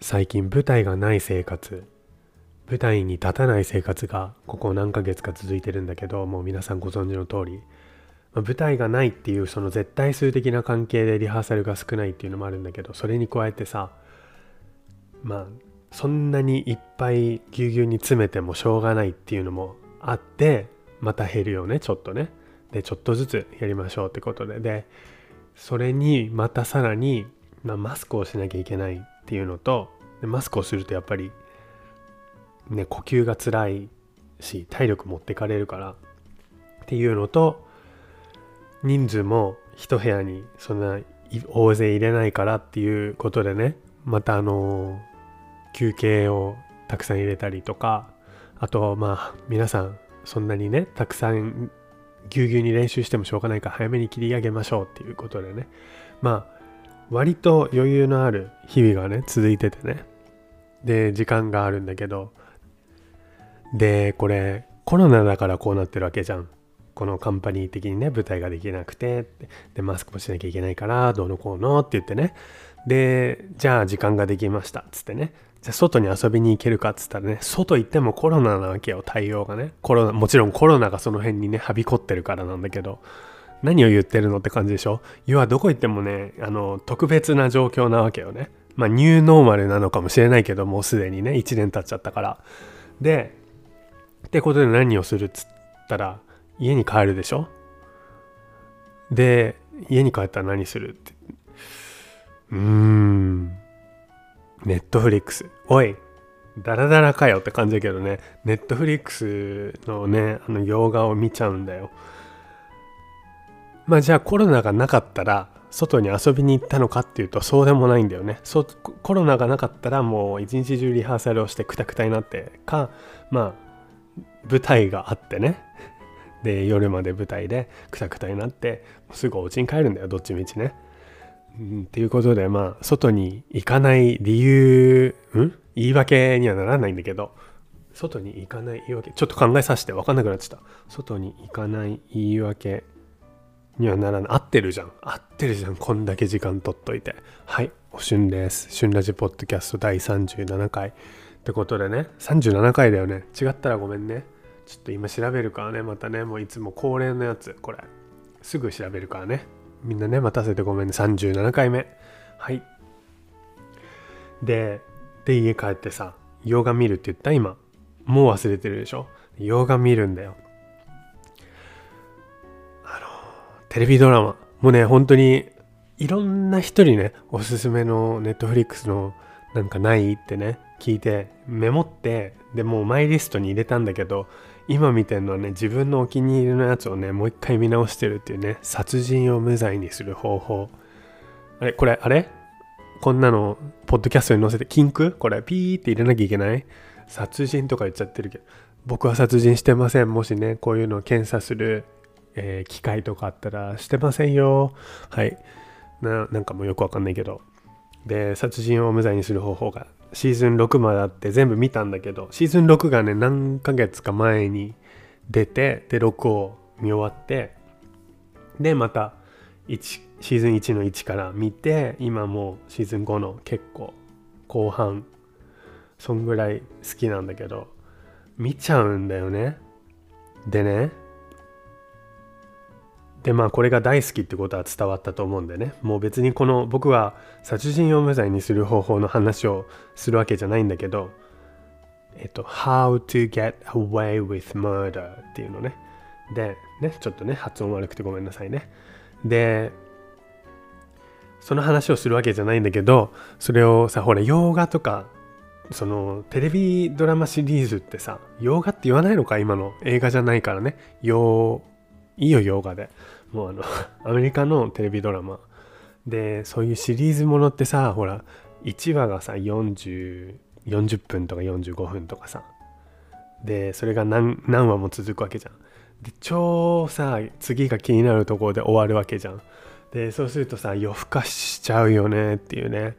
最近舞台がない生活。舞台に立たない生活がここ何ヶ月か続いてるんだけどもう皆さんご存知の通り、ま、舞台がないっていうその絶対数的な関係でリハーサルが少ないっていうのもあるんだけどそれに加えてさまあそんなにいっぱいぎゅうぎゅうに詰めてもしょうがないっていうのもあってまた減るよねちょっとね。でちょっとずつやりましょうってことで。でそれにまたさらに、まあ、マスクをしなきゃいけないっていうのとでマスクをするとやっぱりね呼吸が辛いし体力持ってかれるからっていうのと人数も一部屋にそんな大勢入れないからっていうことでねまたあの休憩をたくさん入れたりとかあとまあ皆さんそんなにねたくさんぎゅうぎゅうに練習してもしょうがないから早めに切り上げましょうっていうことでね。まあ割と余裕のある日々がね続いててね。で時間があるんだけど。でこれコロナだからこうなってるわけじゃん。このカンパニー的にね舞台ができなくて。でマスクもしなきゃいけないからどうのこうのって言ってね。でじゃあ時間ができましたっつってね。じゃ外に遊びに行けるかっつったらね外行ってもコロナなわけよ対応がね。コロナもちろんコロナがその辺にねはびこってるからなんだけど。何を言ってるのって感じでしょ？要はどこ行ってもねあの特別な状況なわけよね。まあニューノーマルなのかもしれないけどもうすでにね1年経っちゃったから。でってことで何をするっつったら家に帰るでしょ？で家に帰ったら何するって？うーん。ネットフリックスおいダラダラかよって感じだけどね。ネットフリックスのねあの洋画を見ちゃうんだよ。まあじゃあコロナがなかったら外に遊びに行ったのかっていうとそうでもないんだよね。そコロナがなかったらもう一日中リハーサルをしてクタクタになってかまあ舞台があってね。で夜まで舞台でクタクタになってすぐお家に帰るんだよどっちみちね。っていうことでまあ外に行かない理由ん？言い訳にはならないんだけど外に行かない言い訳ちょっと考えさせて分かんなくなっちゃった。外に行かない言い訳にはならない。合ってるじゃん。合ってるじゃん。こんだけ時間取っといて。はいおしゅんです。旬ラジポッドキャスト第37回。ってことでね37回だよね。違ったらごめんね。ちょっと今調べるからねまたね。もういつも恒例のやつこれ。すぐ調べるからね。みんなね待たせてごめんね。37回目。はい。でで家帰ってさ洋画見るって言った今。もう忘れてるでしょ？洋画見るんだよ。あのテレビドラマもうね本当にいろんな人にねおすすめのネットフリックスのなんかないってね聞いてメモってでもうマイリストに入れたんだけど今見てるのはね自分のお気に入りのやつをねもう一回見直してるっていうね殺人を無罪にする方法。あれこれあれ？こんなのポッドキャストに載せて禁句？これピーって入れなきゃいけない？殺人とか言っちゃってるけど。僕は殺人してません。もしねこういうのを検査する、えー、機会とかあったらしてませんよ。はい。ななんかもうよくわかんないけど。で殺人を無罪にする方法がシーズン6まであって全部見たんだけどシーズン6がね何ヶ月か前に出てで6を見終わってでまた1シーズン1の1から見て今もうシーズン5の結構後半そんぐらい好きなんだけど見ちゃうんだよね。でねでまあこれが大好きってことは伝わったと思うんでね。もう別にこの僕は殺人を無罪にする方法の話をするわけじゃないんだけどえっと How to get away with murder っていうのね。でねちょっとね発音悪くてごめんなさいね。でその話をするわけじゃないんだけどそれをさほら洋画とかそのテレビドラマシリーズってさ洋画って言わないのか？今の映画じゃないからね。洋いいよ洋画で。もうあの アメリカのテレビドラマ。でそういうシリーズものってさほら1話がさ40 40分とか45分とかさ。でそれが何何話も続くわけじゃん。で超さ次が気になるところで終わるわけじゃん。でそうするとさ夜更かししちゃうよねっていうね。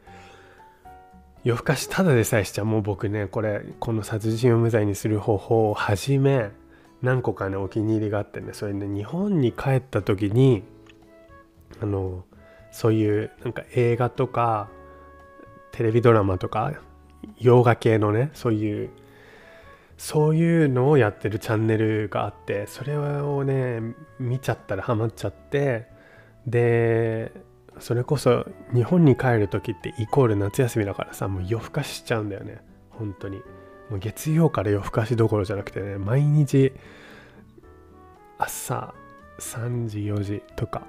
夜更かしただでさえしちゃう。もう僕ねこれこの殺人を無罪にする方法をはじめ何個かねお気に入りがあってねそれね日本に帰った時にあのそういうなんか映画とかテレビドラマとか洋画系のねそういうそういうのをやってるチャンネルがあってそれをね見ちゃったらハマっちゃってでそれこそ日本に帰る時ってイコール夏休みだからさもう夜更かししちゃうんだよね本当に。もう月曜から夜更かしどころじゃなくてね毎日朝3時4時とか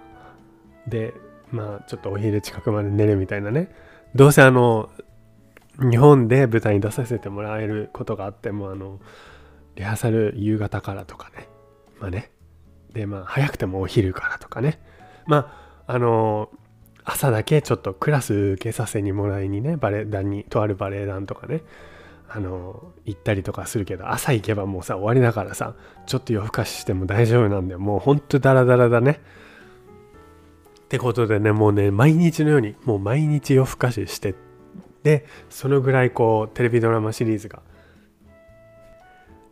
でまあちょっとお昼近くまで寝るみたいなね。どうせあの日本で舞台に出させてもらえることがあってもあのリハーサル夕方からとかね。まあね。でまあ早くてもお昼からとかね。まああの朝だけちょっとクラス受けさせにもらいにねバレエ団にとあるバレエ団とかね。あの行ったりとかするけど朝行けばもうさ終わりだからさちょっと夜更かししても大丈夫なんだよ。もうほんとダラダラだね。ってことでねもうね毎日のようにもう毎日夜更かししてでそのぐらいこうテレビドラマシリーズが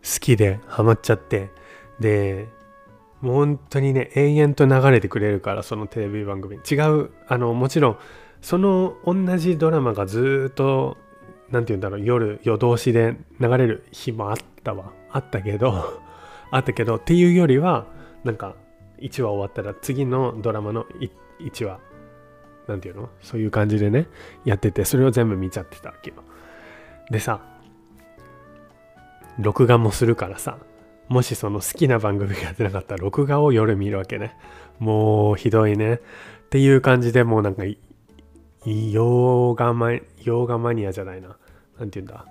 好きでハマっちゃってでもう本当にね永遠と流れてくれるからそのテレビ番組。違うあのもちろんその同じドラマがずっと何て言うんだろう夜夜通しで流れる日もあったわ。あったけど あったけどっていうよりはなんか1話終わったら次のドラマの1話。なんていうの？そういう感じでねやっててそれを全部見ちゃってたわけよ。でさ録画もするからさもしその好きな番組がやってなかったら録画を夜見るわけね。もうひどいね。っていう感じでもうなんか洋画マ洋画マニアじゃないな。何て言うんだ？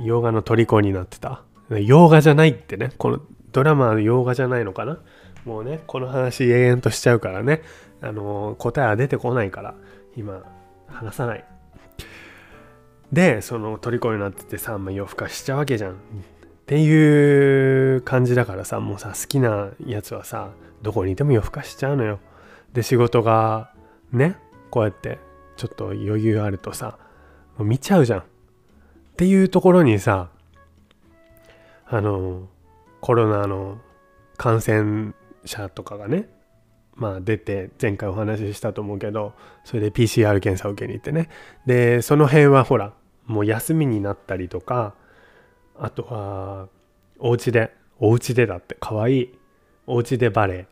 洋画の虜になってた。洋画じゃないってね。このドラマの洋画じゃないのかな？もうねこの話永遠としちゃうからね。あの答えは出てこないから今話さない。でその虜になっててさ、まあ、夜更かしちゃうわけじゃん。っていう感じだからさもうさ好きなやつはさどこにいても夜更かしちゃうのよ。で仕事がねこうやってちょっと余裕あるとさもう見ちゃうじゃん。っていうところにさあのコロナの感染者とかがねまあ出て前回お話ししたと思うけどそれで PCR 検査を受けに行ってね。でその辺はほらもう休みになったりとかあとはお家でお家でだってかわいいお家でバレエ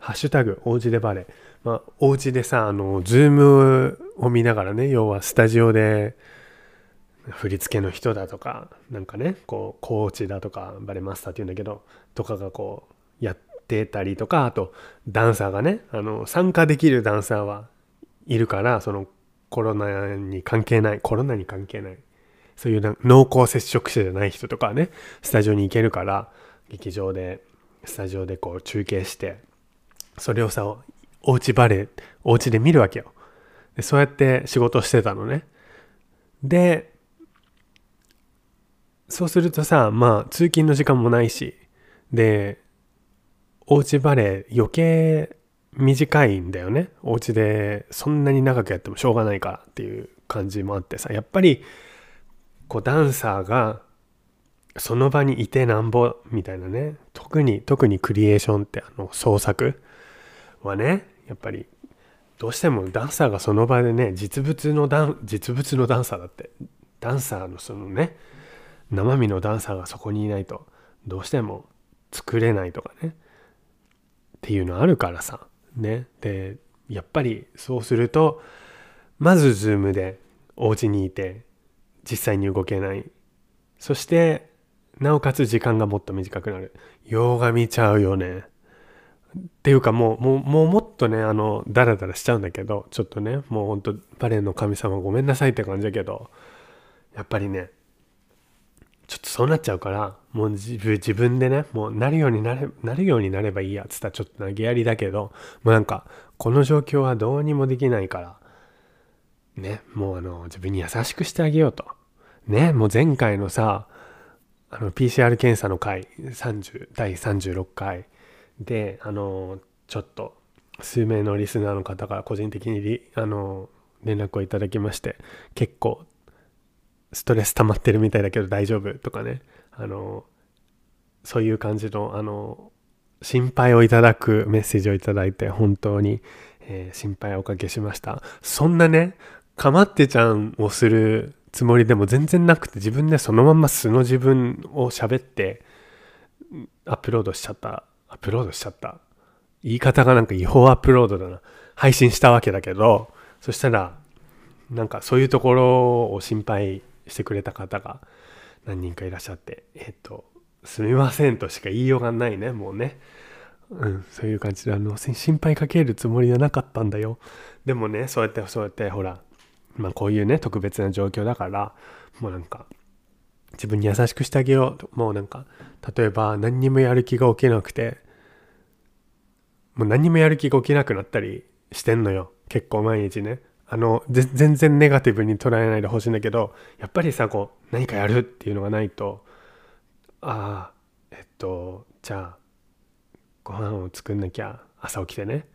ハッシュタグお家でバレエまあお家でさあのズームを見ながらね要はスタジオで振り付けの人だとかなんかねこうコーチだとかバレマスターっていうんだけどとかがこうやってたりとかあとダンサーがねあの参加できるダンサーはいるからそのコロナに関係ないコロナに関係ないそういう濃厚接触者じゃない人とかねスタジオに行けるから劇場でスタジオでこう中継してそれをさおうちバレーお家で見るわけよ。でそうやって仕事してたのね。でそうするとさまあ通勤の時間もないしでおうちバレー余計短いんだよね。お家でそんなに長くやってもしょうがないからっていう感じもあってさやっぱりこうダンサーがその場にいてなんぼみたいなね。特に特にクリエーションってあの創作はねやっぱりどうしてもダンサーがその場でね実物のダン実物のダンサーだってダンサーのそのね生身のダンサーがそこにいないとどうしても作れないとかね。っていうのあるからさ。ね。でやっぱりそうするとまずズームでお家にいて実際に動けない。そしてなおかつ時間がもっと短くなる。洋画見ちゃうよね。っていうかもうもうもうもっとねあのダラダラしちゃうんだけどちょっとねもうほんとバレエの神様ごめんなさいって感じだけどやっぱりねちょっとそうなっちゃうからもう自分でねもうなるようになれなるようになればいいやっつったらちょっと投げやりだけどもうなんかこの状況はどうにもできないからねもうあの自分に優しくしてあげようと。ねもう前回のさあの PCR 検査の回30第36回であのちょっと数名のリスナーの方から個人的にあの連絡をいただきまして結構ストレス溜まってるみたいだけど大丈夫とかね。あのそういう感じのあの心配をいただくメッセージをいただいて本当に、えー、心配をおかけしました。そんなねかまってちゃんをするつもりでも全然なくて自分でそのまま素の自分を喋ってアップロードしちゃった。アップロードしちゃった。言い方がなんか違法アップロードだな。配信したわけだけどそしたらなんかそういうところを心配してくれた方が何人かいらっしゃってえっとすみませんとしか言いようがないねもうね。うんそういう感じであの心配かけるつもりはなかったんだよ。でもねそうやってそうやってほらまあこういうね特別な状況だからもうなんか自分に優しくしてあげよう。もうなんか例えば何にもやる気が起きなくてもう何にもやる気が起きなくなったりしてんのよ。結構毎日ね。あの全然ネガティブに捉えないでほしいんだけどやっぱりさこう何かやるっていうのがないとああえっとじゃあご飯を作んなきゃ朝起きてね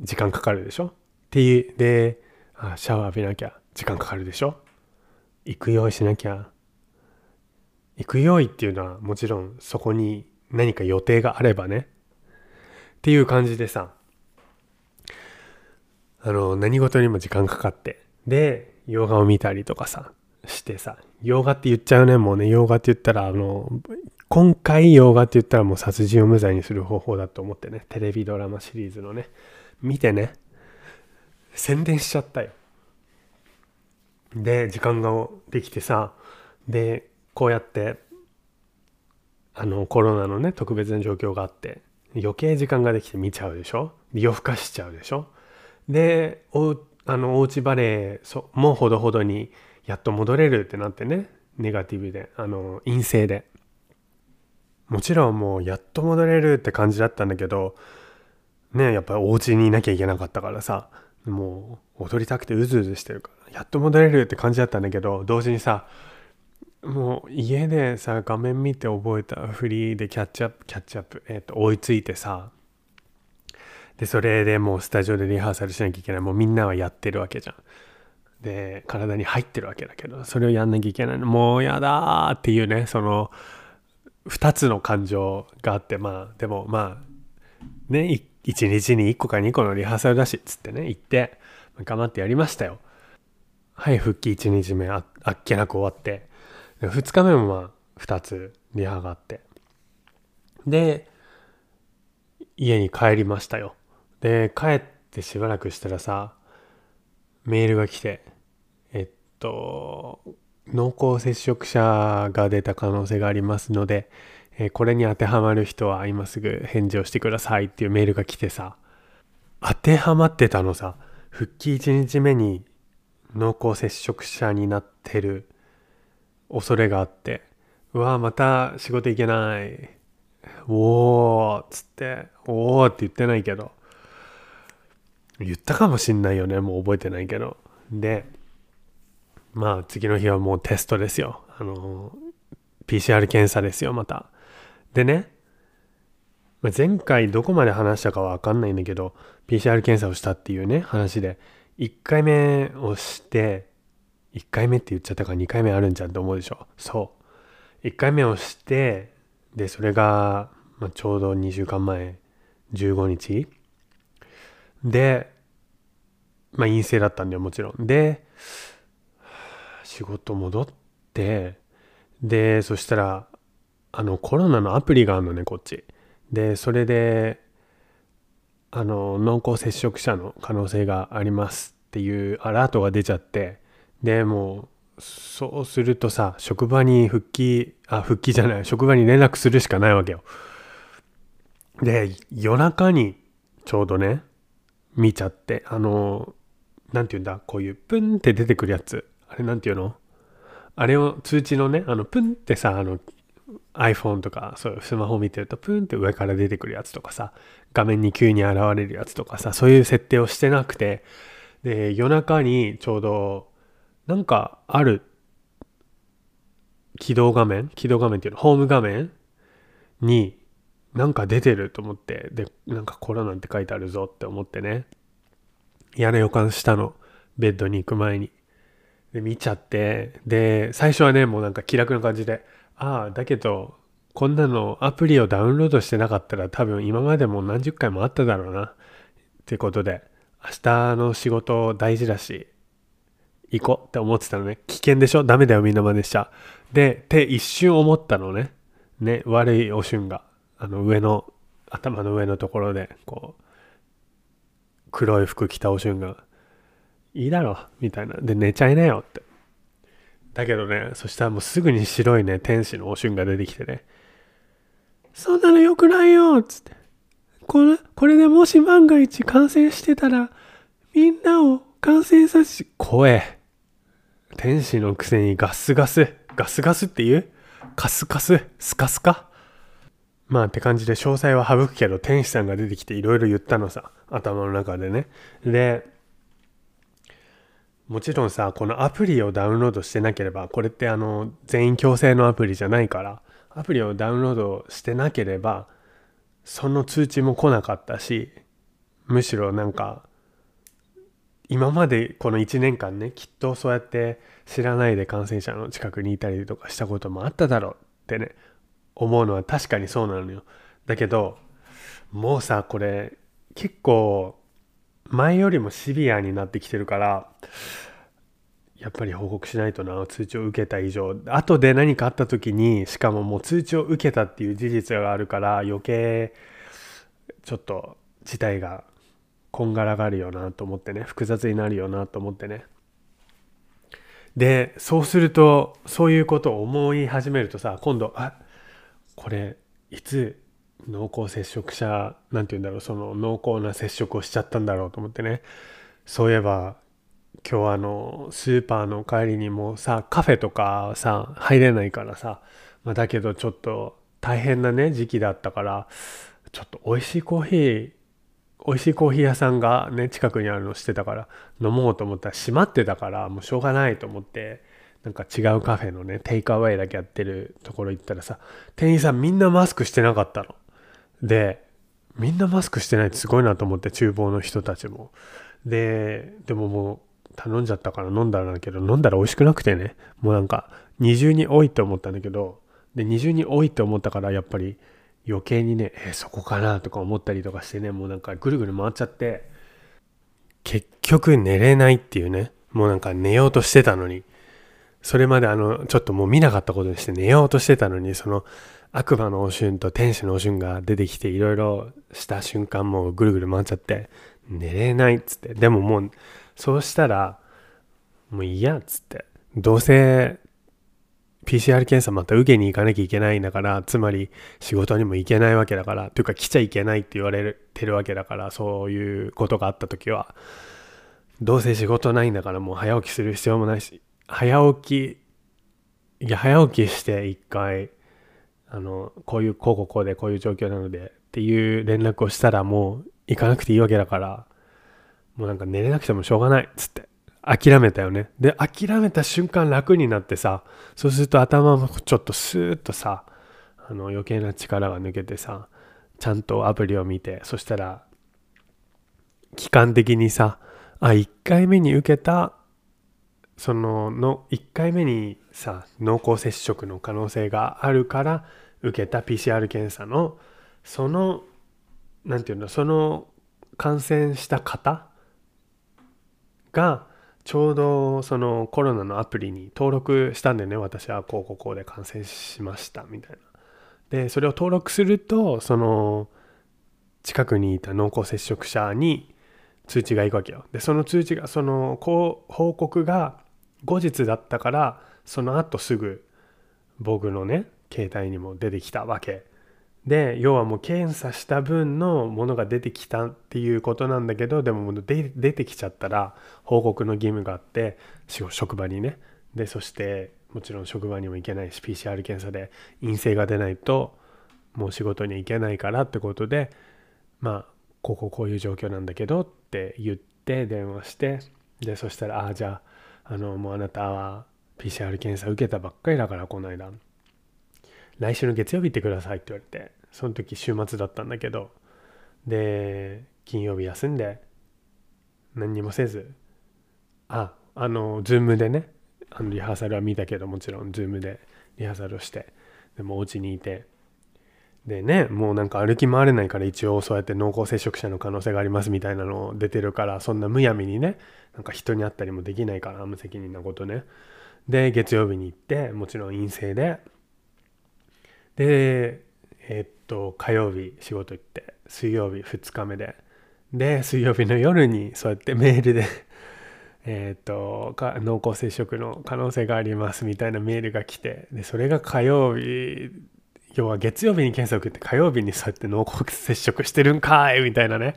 時間かかるでしょ？っていうであシャワー浴びなきゃ時間かかるでしょ？行く用意しなきゃ行く用意っていうのはもちろんそこに何か予定があればね。っていう感じでさあの何事にも時間かかって。で洋画を見たりとかさしてさ洋画って言っちゃうねもうね洋画って言ったらあの今回洋画って言ったらもう殺人を無罪にする方法だと思ってねテレビドラマシリーズのね見てね宣伝しちゃったよ。で時間ができてさでこうやってあのコロナのね特別な状況があって余計時間ができて見ちゃうでしょ？夜更かしちゃうでしょ？でおあのおうちバレーもほどほどにやっと戻れるってなってね。ネガティブであの陰性で。もちろんもうやっと戻れるって感じだったんだけどねやっぱりお家にいなきゃいけなかったからさもう踊りたくてうずうずしてるからやっと戻れるって感じだったんだけど同時にさもう家でさ画面見て覚えたフリーでキャッチアップキャッチアップ、えー、と追いついてさでそれでもうスタジオでリハーサルしなきゃいけない。もうみんなはやってるわけじゃん。で体に入ってるわけだけどそれをやんなきゃいけないの。もうやだっていうねその2つの感情があってまあでもまあね1日に1個か2個のリハーサルだしっつってね行って頑張ってやりましたよ。はい復帰1日目ああっけなく終わって。2日目もまあ2つリハがあって。で家に帰りましたよ。で帰ってしばらくしたらさメールが来てえっと濃厚接触者が出た可能性がありますので、えこれに当てはまる人は今すぐ返事をしてくださいっていうメールが来てさ当てはまってたのさ復帰1日目に濃厚接触者になってる恐れがあってうわまた仕事行けないおーっつっておーって言ってないけど言ったかもしんないよね。もう覚えてないけど。でまあ次の日はもうテストですよ。あの PCR 検査ですよまた。でね前回どこまで話したかは分かんないんだけど PCR 検査をしたっていうね話で1回目をして1回目って言っちゃったから2回目あるんじゃんって思うでしょ。そう。1回目をしてでそれが、まあ、ちょうど2週間前15日で、まあ陰性だったんだよ、もちろん。で、仕事戻って、で、そしたら、あの、コロナのアプリがあるのね、こっち。で、それで、あの、濃厚接触者の可能性がありますっていうアラートが出ちゃって、で、もう、そうするとさ、職場に復帰、あ、復帰じゃない、職場に連絡するしかないわけよ。で、夜中にちょうどね、見ちゃってあの何て言うんだこういうプンって出てくるやつ。あれ何て言うの？あれを通知のねあのプンってさあの iPhone とかそうスマホ見てるとプンって上から出てくるやつとかさ画面に急に現れるやつとかさそういう設定をしてなくてで夜中にちょうどなんかある起動画面？起動画面っていうの？ホーム画面？になんか出てると思って、で、なんかコロナって書いてあるぞって思ってね、嫌な予感したの。ベッドに行く前に。で、見ちゃって、で、最初はね、もうなんか気楽な感じで、ああ、だけど、こんなのアプリをダウンロードしてなかったら多分今までも何十回もあっただろうな。ってことで、明日の仕事大事だし、行こうって思ってたのね。危険でしょ？ダメだよみんな真似しちゃ。で、って一瞬思ったのね。ね、悪いお瞬が。あの上の、頭の上のところで、こう、黒い服着たお瞬が、いいだろみたいな。で、寝ちゃいなよって。だけどね、そしたらもうすぐに白いね、天使のお瞬が出てきてね。そんなの良くないよつって。これ、これでもし万が一感染してたら、みんなを感染させ、声。天使のくせにガスガス。ガスガスって言う？カスカス？スカスカ？まあって感じで詳細は省くけど天使さんが出てきていろいろ言ったのさ頭の中でね。でもちろんさこのアプリをダウンロードしてなければこれってあの全員強制のアプリじゃないからアプリをダウンロードしてなければその通知も来なかったしむしろなんか今までこの1年間ねきっとそうやって知らないで感染者の近くにいたりとかしたこともあっただろうってね思うのは確かにそうなのよ。だけどもうさこれ結構前よりもシビアになってきてるからやっぱり報告しないとな通知を受けた以上。後で何かあった時にしかももう通知を受けたっていう事実があるから余計ちょっと事態がこんがらがるよなと思ってね。複雑になるよなと思ってね。でそうするとそういうことを思い始めるとさ今度あこれいつ濃厚接触者なんて言うんだろうその濃厚な接触をしちゃったんだろうと思ってね。そういえば今日あのスーパーの帰りにもさカフェとかさ入れないからさ、ま、だけどちょっと大変なね時期だったからちょっと美味しいコーヒー美味しいコーヒー屋さんがね近くにあるの知ってたから飲もうと思ったら閉まってたからもうしょうがないと思って。なんか違うカフェのねテイクアウェイだけやってるところ行ったらさ店員さんみんなマスクしてなかったの。でみんなマスクしてないってすごいなと思って厨房の人たちも。ででももう頼んじゃったから飲んだらだけど飲んだら美味しくなくてねもうなんか二重に多いって思ったんだけどで二重に多いって思ったからやっぱり余計にねえそこかなとか思ったりとかしてねもうなんかぐるぐる回っちゃって結局寝れないっていうねもうなんか寝ようとしてたのにそれまであのちょっともう見なかったことにして寝ようとしてたのにその悪魔のおしゅんと天使のおしゅんが出てきていろいろした瞬間もうぐるぐる回っちゃって寝れないっつって。でももうそうしたらもういいやっつって。どうせ PCR 検査また受けに行かなきゃいけないんだからつまり仕事にも行けないわけだからというか来ちゃいけないって言われてるわけだからそういうことがあった時は。どうせ仕事ないんだからもう早起きする必要もないし早起きいや早起きして一回あのこういうこうこうこうでこういう状況なのでっていう連絡をしたらもう行かなくていいわけだからもうなんか寝れなくてもしょうがないっつって諦めたよね。で、諦めた瞬間楽になってさ、そうすると頭もちょっとスーッとさ、あの余計な力が抜けてさ、ちゃんとアプリを見て、そしたら、期間的にさ、あ、1回目に受けた、そのの、1回目にさ、濃厚接触の可能性があるから受けた PCR 検査の、その、なんていうの、その感染した方が、ちょうどそのコロナのアプリに登録したんでね私はこうこうこうで感染しましたみたいな。でそれを登録するとその近くにいた濃厚接触者に通知がいくわけよ。でその通知がその報告が後日だったからその後すぐ僕のね携帯にも出てきたわけ。で要はもう検査した分のものが出てきたっていうことなんだけどでも出てきちゃったら報告の義務があって職場にね。でそしてもちろん職場にも行けないし PCR 検査で陰性が出ないともう仕事に行けないからってことでまあこここういう状況なんだけどって言って電話してでそしたら「ああじゃああのもうあなたは PCR 検査受けたばっかりだからこの間。来週の月曜日行ってくださいって言われてその時週末だったんだけど。で金曜日休んで何にもせず。ああのズームでねあのリハーサルは見たけどもちろんズームでリハーサルをしてでもお家にいてでねもうなんか歩き回れないから一応そうやって濃厚接触者の可能性がありますみたいなの出てるからそんなむやみにねなんか人に会ったりもできないから無責任なことね。で月曜日に行ってもちろん陰性で。でえー、っと火曜日仕事行って水曜日2日目で。で水曜日の夜にそうやってメールで えっと濃厚接触の可能性がありますみたいなメールが来てでそれが火曜日要は月曜日に検査を受けて火曜日にそうやって濃厚接触してるんかいみたいなね。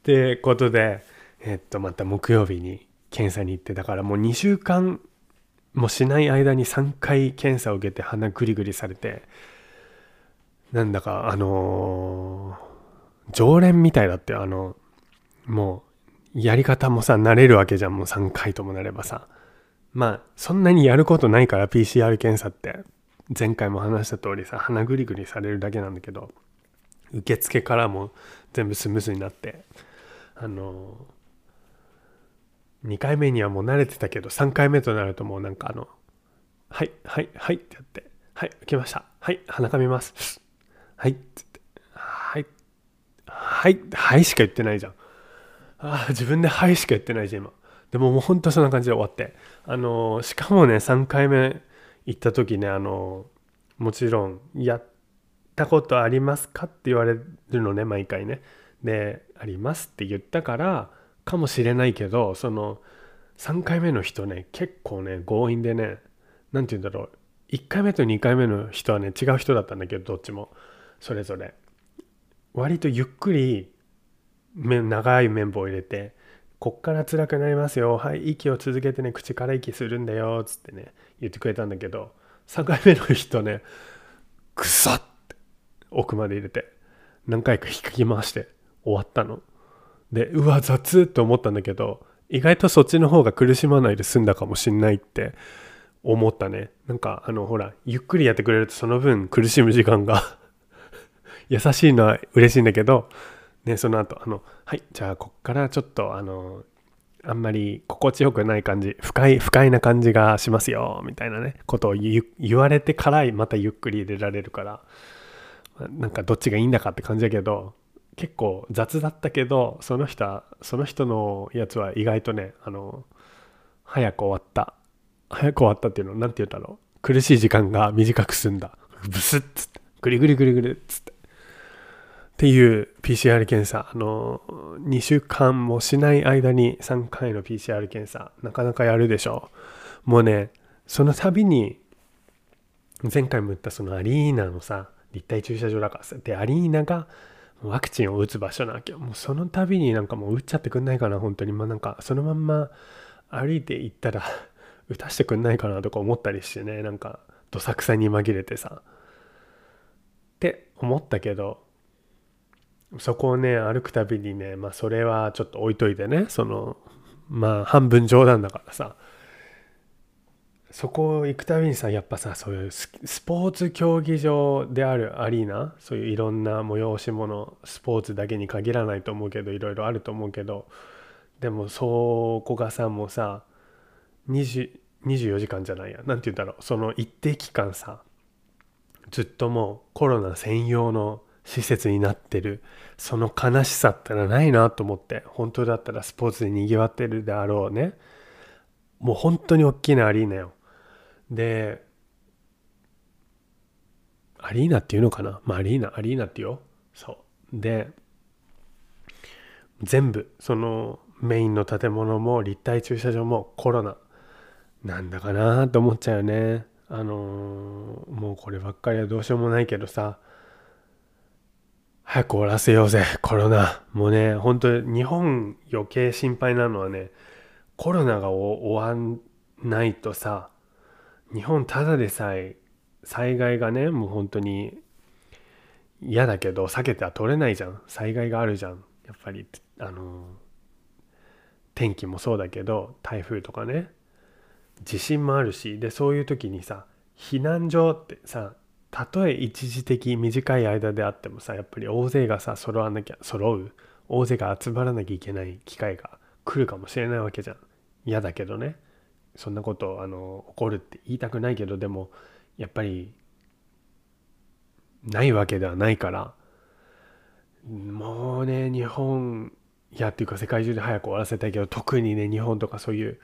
ってことでえっとまた木曜日に検査に行ってだからもう2週間もしない間に3回検査を受けて鼻グリグリされてなんだかあのー、常連みたいだってあのもうやり方もさ慣れるわけじゃん。もう3回ともなればさ。まあそんなにやることないから PCR 検査って。前回も話した通りさ鼻グリグリされるだけなんだけど受付からも全部スムーズになってあの2回目にはもう慣れてたけど3回目となるともうなんかあの「はいはいはい」ってやって「はい来ました。はい鼻かみます」「はい」っつって「はいはいはい」しか言ってないじゃん。ああ自分で「はい」しか言ってないじゃん今。でももうほんとそんな感じで終わって。あのしかもね3回目行った時ねあのもちろんやったことありますかって言われるのね毎回ね。でありますって言ったからかもしれないけどその3回目の人ね結構ね強引でね何て言うんだろう。1回目と2回目の人はね違う人だったんだけどどっちも。それぞれ。割とゆっくり長い綿棒を入れてこっから辛くなりますよ。はい息を続けてね口から息するんだよっつってね。言ってくれたんだけど3回目の人ねくさって奥まで入れて何回か引っかき回して終わったの。でうわ雑って思ったんだけど意外とそっちの方が苦しまないで済んだかもしんないって思ったね。なんかあのほらゆっくりやってくれるとその分苦しむ時間が 優しいのは嬉しいんだけどねその後あのはいじゃあこっからちょっとあのあんまり心地よくない感じ不快不快な感じがしますよみたいなねことを言われてからまたゆっくり入れられるからなんかどっちがいいんだかって感じだけど結構雑だったけどその人はその人のやつは意外とねあの早く終わった。早く終わったっていうの何て言うんだろう。苦しい時間が短く済んだ。ブスッつって。グリグリグリグリっつって。っていう PCR 検査あの2週間もしない間に3回の PCR 検査なかなかやるでしょう。もうねその度に前回も言ったそのアリーナのさ立体駐車場だからさでアリーナがワクチンを打つ場所なわけよ。もうその度になんかもう打っちゃってくんないかな本当に。まあなんかそのまんま歩いて行ったら 打たしてくんないかなとか思ったりしてねなんかどさくさに紛れてさ。って思ったけどそこをね歩くたびにねまあそれはちょっと置いといてねそのまあ半分冗談だからさ。そこ行くたびにさやっぱさそういうスポーツ競技場であるアリーナそういういろんな催し物スポーツだけに限らないと思うけどいろいろあると思うけどでもそこがさもうさ24時間じゃないや。何て言うんだろう。その一定期間さずっともうコロナ専用の施設になってる。その悲しさったらないなと思って。本当だったらスポーツでにぎわってるであろうね。もう本当に大きなアリーナよ。でアリーナっていうのかな？まあアリーナアリーナってよそう。で全部そのメインの建物も立体駐車場もコロナ。なんだかなと思っちゃうよね。あのー、もうこればっかりはどうしようもないけどさ。早く終わらせようぜ。コロナ。もうね本当日本余計心配なのはねコロナが終わんないとさ日本ただでさえ災害がねもう本当に嫌だけど避けては取れないじゃん。災害があるじゃん。やっぱりあの天気もそうだけど台風とかね地震もあるしでそういう時にさ避難所ってさたとえ一時的短い間であってもさやっぱり大勢がさ揃わなきゃ揃う大勢が集まらなきゃいけない機会が来るかもしれないわけじゃん。嫌だけどね。そんなことあの起こるって言いたくないけどでもやっぱりないわけではないから。もうね日本いやっていうか世界中で早く終わらせたいけど特にね日本とかそういう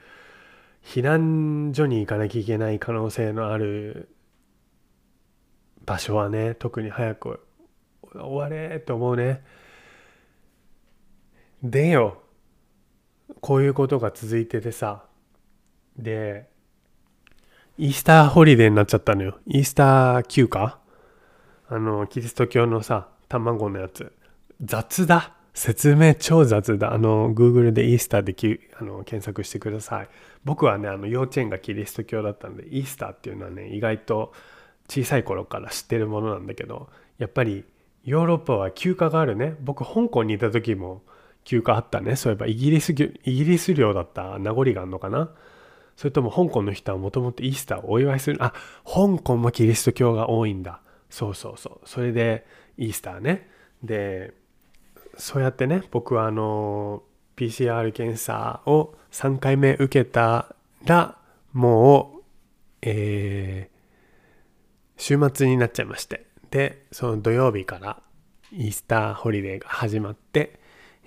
避難所に行かなきゃいけない可能性のある場所はね特に早く終われって思うね。でよこういうことが続いててさ。でイースターホリデーになっちゃったのよ。イースター休暇？あのキリスト教のさ卵のやつ。雑だ。説明超雑だ。あの Google でイースターできあの検索してください。僕はねあの幼稚園がキリスト教だったんでイースターっていうのはね意外と小さい頃から知ってるものなんだけどやっぱりヨーロッパは休暇があるね。僕香港にいた時も休暇あったね。そういえばイギリスイギリス領だった。名残があるのかな。それとも香港の人はもともとイースターをお祝いする。あ香港もキリスト教が多いんだ。そうそうそう。それでイースターね。でそうやってね僕はあの PCR 検査を3回目受けたらもうえー、週末になっちゃいまして。でその土曜日からイースターホリデーが始まって、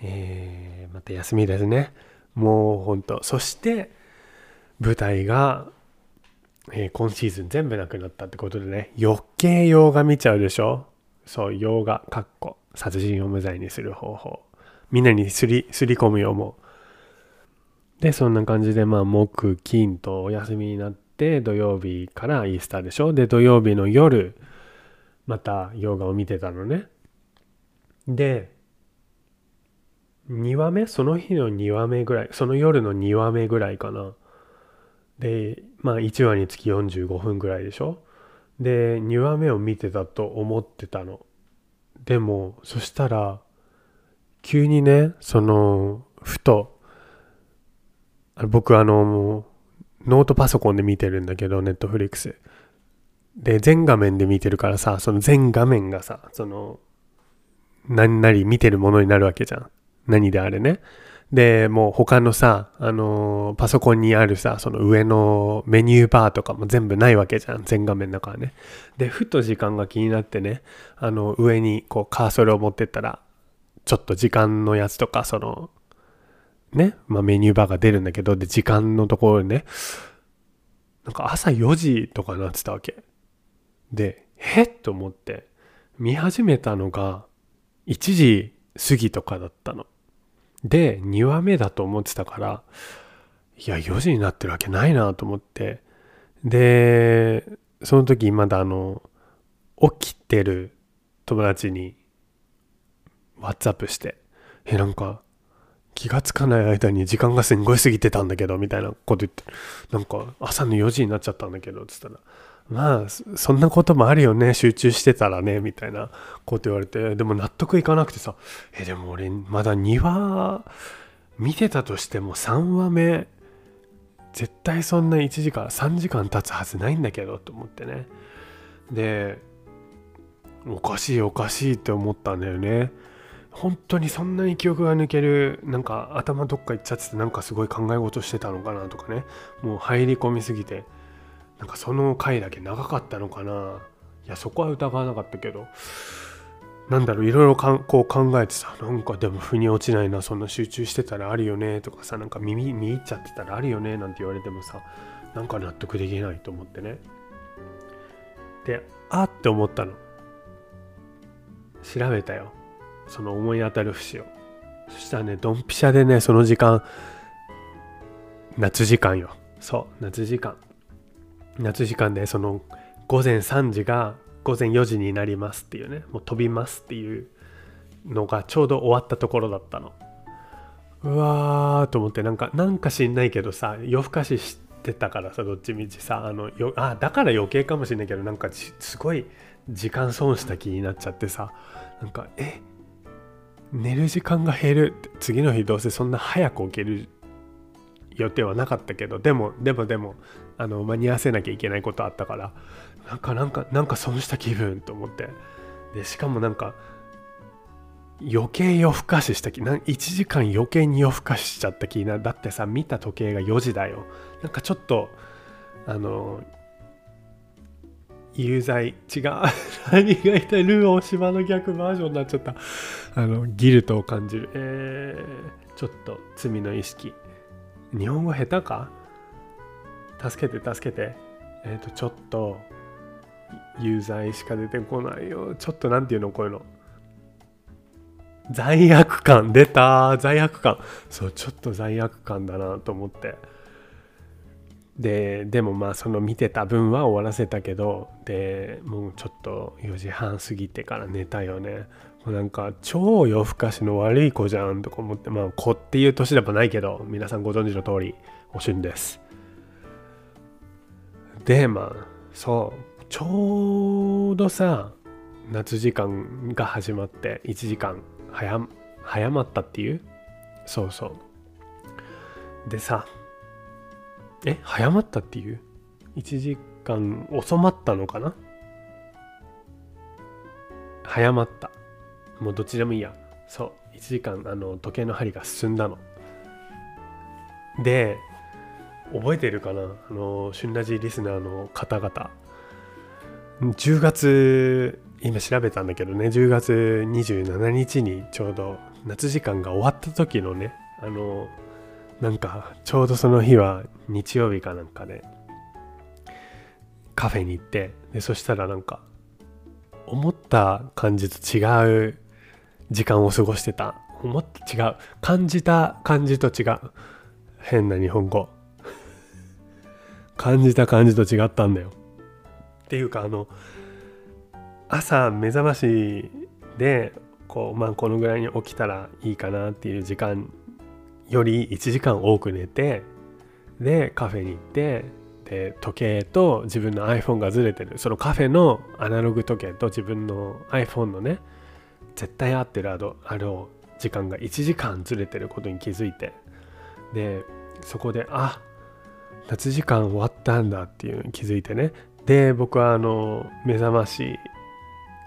えー、また休みですね。もうほんと。そして舞台が、えー、今シーズン全部なくなったってことでね。余計洋画見ちゃうでしょ？そう洋画かっこ。殺人を無罪にする方法。みんなにすりすり込むよもう。でそんな感じでまあ木金とお休みになって土曜日からイースターでしょ？で土曜日の夜また洋画を見てたのね。で2話目？その日の2話目ぐらいその夜の2話目ぐらいかな。でまあ1話につき45分ぐらいでしょ？で2話目を見てたと思ってたの。でもそしたら急にねそのふと僕あのノートパソコンで見てるんだけどネットフリックスで全画面で見てるからさその全画面がさその何なり見てるものになるわけじゃん何であれねで、もう他のさ、あのー、パソコンにあるさ、その上のメニューバーとかも全部ないわけじゃん。全画面の中はね。で、ふと時間が気になってね、あの、上にこうカーソルを持ってったら、ちょっと時間のやつとか、その、ね、まあ、メニューバーが出るんだけど、で、時間のところにね、なんか朝4時とかなってたわけ。で、えっ？と思って、見始めたのが1時過ぎとかだったの。で2話目だと思ってたからいや4時になってるわけないなと思ってでその時まだあの起きてる友達に WhatsApp してえなんか気がつかない間に時間がすんごい過ぎてたんだけどみたいなこと言ってなんか朝の4時になっちゃったんだけどっつったらまあそんなこともあるよね集中してたらねみたいなこと言われてでも納得いかなくてさえでも俺まだ2話見てたとしても3話目絶対そんな1時間3時間経つはずないんだけどと思ってね。でおかしいおかしいって思ったんだよね。本当にそんなに記憶が抜けるなんか頭どっか行っちゃっててなんかすごい考え事してたのかなとかね。もう入り込みすぎてなんかその回だけ長かったのかな。いやそこは疑わなかったけど。なんだろういろいろかんこう考えてさなんかでも腑に落ちないなそんな集中してたらあるよねとかさなんか耳見入っちゃってたらあるよねなんて言われてもさなんか納得できないと思ってね。であって思ったの。調べたよ。その思い当たる節を。そしたらねドンピシャでねその時間夏時間よ。そう夏時間。夏時間でその午前3時が午前4時になりますっていうねもう飛びますっていうのがちょうど終わったところだったの。うわーと思ってなんかなんか知んないけどさ夜更かししてたからさどっちみちさあのよあだから余計かもしれないけどなんかすごい時間損した気になっちゃってさなんかえっ寝る時間が減る次の日どうせそんな早く起きる予定はなかったけどでもでもでもあの間に合わせなきゃいけないことあったからなんかなんかなんか損した気分と思って。でしかもなんか余計夜更かしした気な1時間余計に夜更かししちゃった気なだってさ見た時計が4時だよ。なんかちょっとあの有罪。違う。何が言いたい？ルー大島の逆バージョンになっちゃった。あのギルトを感じる。えー、ちょっと罪の意識。日本語下手か？助けて助けて。えっ、ー、とちょっと有罪しか出てこないよ。ちょっと何て言うの？こういうの。罪悪感。出た罪悪感。そうちょっと罪悪感だなと思って。ででもまあその見てた分は終わらせたけどでもうちょっと4時半過ぎてから寝たよね。もうなんか超夜更かしの悪い子じゃんとか思ってまあ子っていう年でもないけど皆さんご存知の通りおしゅんです。でまあそうちょうどさ夏時間が始まって1時間早早まったっていう？そうそう。でさえ早まったっていう？1時間遅まったのかな？早まった。もうどっちでもいいや。そう1時間あの時計の針が進んだの。で覚えてるかな？あの旬ラジリスナーの方々。10月今調べたんだけどね。10月27日にちょうど夏時間が終わった時のねあのなんかちょうどその日は日曜日かなんかで、カフェに行ってでそしたらなんか思った感じと違う時間を過ごしてた。思った違う。感じた感じと違う。変な日本語。感じた感じと違ったんだよ。っていうかあの朝目覚ましでこうまあこのぐらいに起きたらいいかなっていう時間より1時間多く寝てでカフェに行ってで時計と自分の iPhone がずれてる。そのカフェのアナログ時計と自分の iPhone のね絶対合ってるあのあの時間が1時間ずれてることに気づいてでそこであ夏時間終わったんだっていうのに気づいてね。で僕はあの目覚まし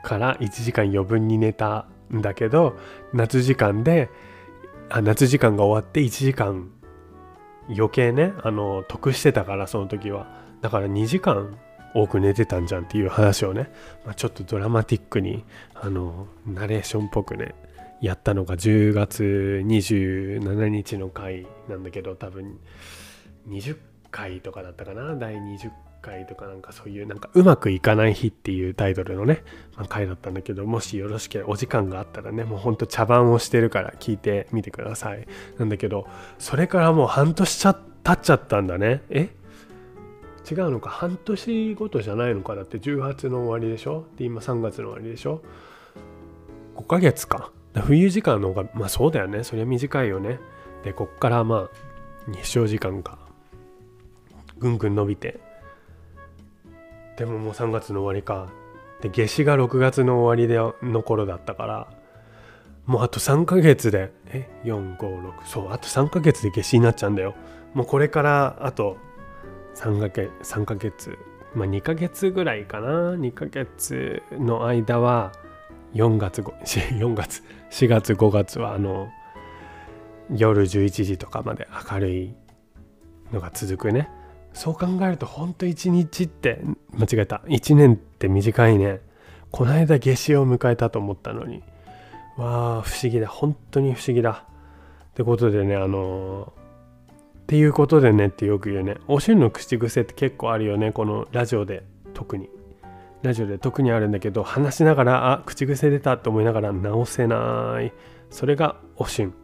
から1時間余分に寝たんだけど夏時間であ夏時間が終わって1時間余計ねあの得してたからその時は。だから2時間多く寝てたんじゃんっていう話をね、まあ、ちょっとドラマティックにあのナレーションっぽくねやったのが10月27日の回なんだけど多分20回とかだったかな？第20回とかなんかそういうなんかうまくいかない日っていうタイトルのね、まあ、回だったんだけどもしよろしければお時間があったらねもうほんと茶番をしてるから聞いてみてください。なんだけどそれからもう半年経っちゃったんだね。え？違うのか？半年ごとじゃないのかだって？10月の終わりでしょ？で今3月の終わりでしょ？5ヶ月か。冬時間の方がまあそうだよね。そりゃ短いよね。でこっからまあ日照時間がぐんぐん伸びて。でももう3月の終わりか。で夏至が6月の終わりでの頃だったから。もうあと3ヶ月でえ456そうあと3ヶ月で夏至になっちゃうんだよ。もうこれからあと3ヶ月3ヶ月。まあ2ヶ月ぐらいかな。2ヶ月の間は4月4 月4月5月はあの夜11時とかまで明るいのが続くね。そう考えるとほんと一日って間違えた。1年って短いね。この間夏至を迎えたと思ったのに。わあ不思議だ。本当に不思議だ。ってことでねあのー、っていうことでねってよく言うね。おしゅんの口癖って結構あるよねこのラジオで。特に。ラジオで特にあるんだけど話しながらあ口癖出たと思いながら直せない。それがおしゅん。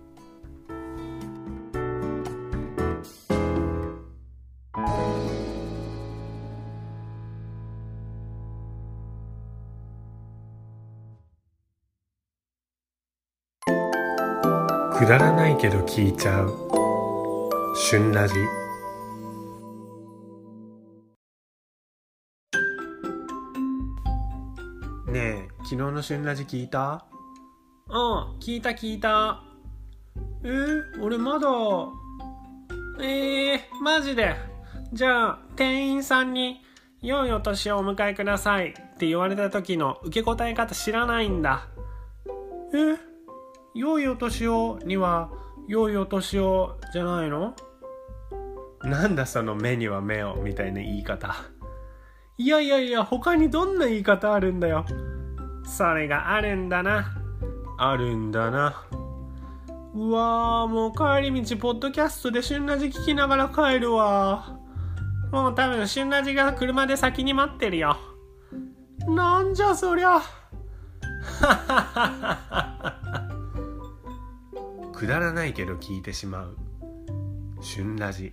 聞いちゃう。旬ラジ。ねえ昨日の旬ラジ聞いた？うん聞いた聞いた。えー、俺まだ。えー、マジで。じゃあ店員さんに「良いお年をお迎えください」って言われた時の受け答え方知らないんだ。え良いお年をには良いお年をじゃないの？なんだその目には目をみたいな言い方いやいやいや、他にどんな言い方あるんだよ。それがあるんだな。あるんだな。うわー、もう帰り道、ポッドキャストで旬ラジ聞きながら帰るわ。もう多分、旬ラジが車で先に待ってるよ。なんじゃそりゃ。くだらないけど聞いてしまう。旬ラジ。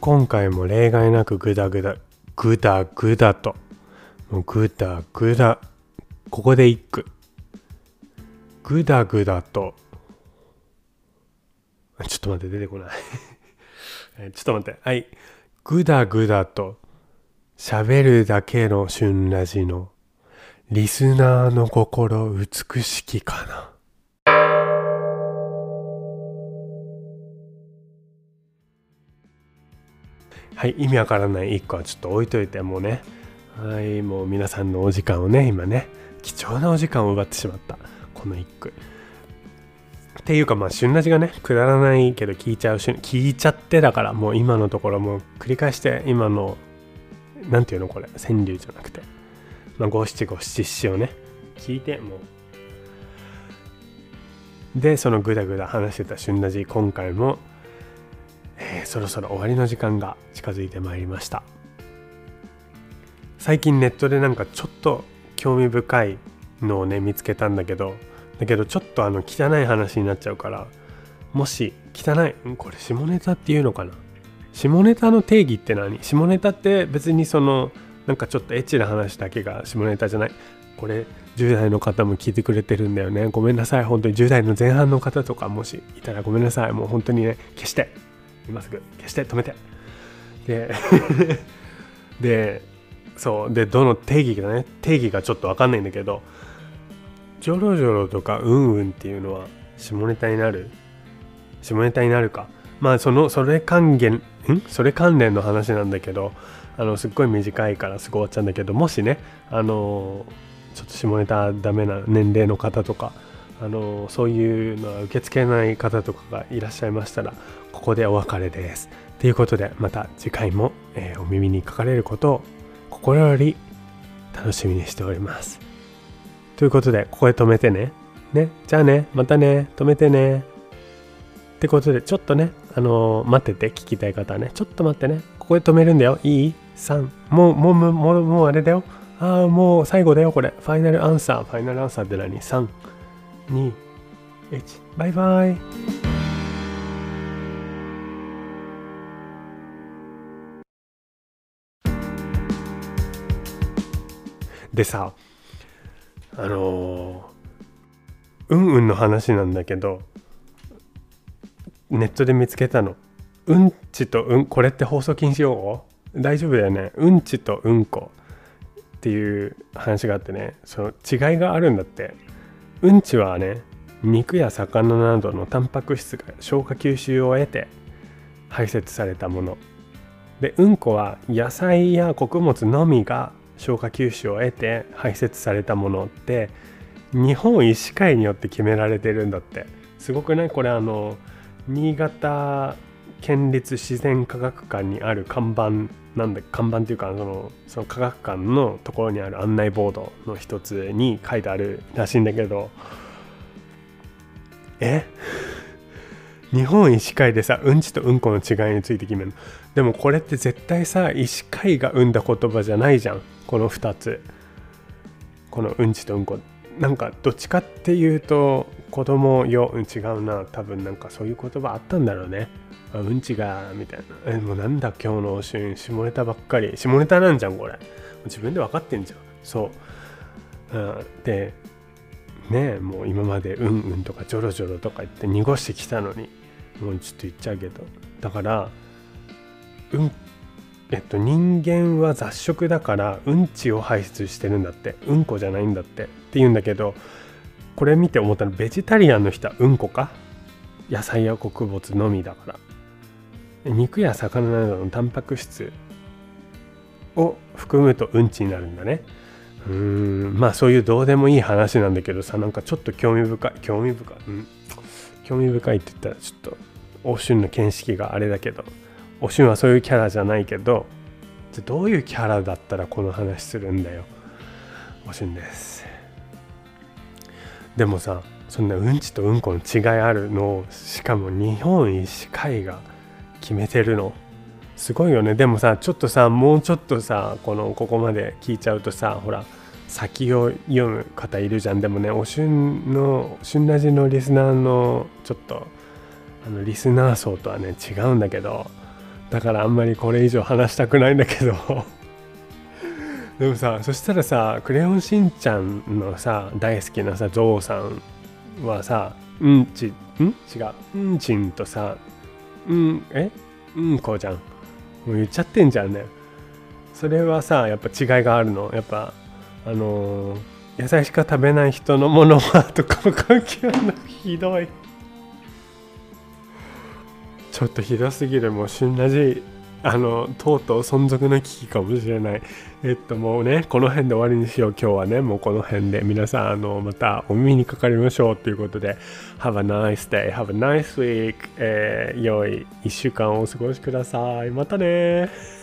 今回も例外なくグダグダグダグダと。もうグダグダ。ここで一句。グダグダと。ちょっと待って出てこない。ちょっと待って。はい。グダグダと。喋るだけの旬ラジの。リスナーの心美しきかな。はい意味わからない一個はちょっと置いといてもうね。はいもう皆さんのお時間をね今ね。貴重なお時間を奪ってしまった。この一句。っていうかまあ旬ラジがねくだらないけど聞いちゃう聞いちゃってだからもう今のところもう繰り返して今の何ていうのこれ川柳じゃなくて。まあ五七五七七をね聞いてもう。でそのグダグダ話してた旬ラジ今回も、えー、そろそろ終わりの時間が近づいてまいりました。最近ネットでなんかちょっと興味深いのをね見つけたんだけどだけどちょっとあの汚い話になっちゃうからもし汚いこれ下ネタっていうのかな？下ネタの定義って何？下ネタって別にそのなんかちょっとエッチな話だけが下ネタじゃない。これ10代の方も聞いてくれてるんだよね。ごめんなさい。本当に10代の前半の方とかもしいたらごめんなさい。もう本当にね消して。今すぐ。消して止めて。で でそう。でどの定義がね。定義がちょっと分かんないんだけどジョロジョロとかうんうんっていうのは下ネタになる？下ネタになるか。まあそのそれ関連ん？それ関連の話なんだけどあのすっごい短いからすぐ終わっちゃうんだけどもしねあのちょっと下ネタダメな年齢の方とかあのそういうのは受け付けない方とかがいらっしゃいましたらここでお別れです。ということでまた次回も、えー、お耳にかかれることを心より楽しみにしております。ということで、ここで止めてね。ね。じゃあね。またね。止めてね。ってことで、ちょっとね、あのー、待ってて、聞きたい方はね。ちょっと待ってね。ここで止めるんだよ。いい ?3。もう、もう、もう、もうあれだよ。ああ、もう最後だよ、これ。ファイナルアンサー。ファイナルアンサーって何 ?3、2、1。バイバイ。でさあのうんうんの話なんだけどネットで見つけたの。うんちとうんこれって放送禁止用語？大丈夫だよね。うんちとうんこ。っていう話があってね。その違いがあるんだって。うんちはね肉や魚などのタンパク質が消化吸収を得て排泄されたもの。でうんこは野菜や穀物のみが消化吸収を得て排泄されたものって日本医師会によって決められてるんだって。すごくない？これあの新潟県立自然科学館にある看板なんだ看板っていうかそのその科学館のところにある案内ボードの一つに書いてあるらしいんだけど。え？日本医師会でさうんちとうんこの違いについて決めるの？でもこれって絶対さ医師会が生んだ言葉じゃないじゃん。この2つ。このうんちとうんこ。なんかどっちかっていうと子供よ、うん、違うな。多分なんかそういう言葉あったんだろうね。うんちがみたいな。えもうなんだ今日のおしゅん下ネタばっかり。下ネタなんじゃんこれ。自分で分かってんじゃん。そう、うん、でねもう今までうんうんとかジョロジョロとか言って濁してきたのにもうちょっと言っちゃうけど。だからうんえっと、人間は雑食だからうんちを排出してるんだって。うんこじゃないんだってって言うんだけどこれ見て思ったのベジタリアンの人はうんこか？野菜や穀物のみだから。肉や魚などのタンパク質を含むとうんちになるんだね。うーん。まあそういうどうでもいい話なんだけどさなんかちょっと興味深い興味深い、うん、興味深いって言ったらちょっとおしゅんの見識があれだけど。おしゅんはそういうキャラじゃないけどじゃどういうキャラだったらこの話するんだよ。おしゅんです。でもさそんなうんちとうんこの違いあるのをしかも日本医師会が決めてるの。すごいよね。でもさちょっとさもうちょっとさこのここまで聞いちゃうとさほら先を読む方いるじゃん。でもねおしゅんの「旬ラジ」のリスナーのちょっとあのリスナー層とはね違うんだけどだからあんまりこれ以上話したくないんだけど。でもさそしたらさ「クレヨンしんちゃん」のさ大好きなさゾウさんはさうんちん？違う。うんちんとさうんえ？うんこうじゃん。もう言っちゃってんじゃんね。それはさやっぱ違いがあるの。やっぱあのー野菜しか食べない人のものはとかも関係あるの。ひどい。ちょっとひどすぎるもう旬ラジあのとうとう存続の危機かもしれない。えっともうねこの辺で終わりにしよう。今日はねもうこの辺で。皆さんあのまたお耳にかかりましょうということで。Have a nice day. Have a nice week、えー良い1週間をお過ごしください。またね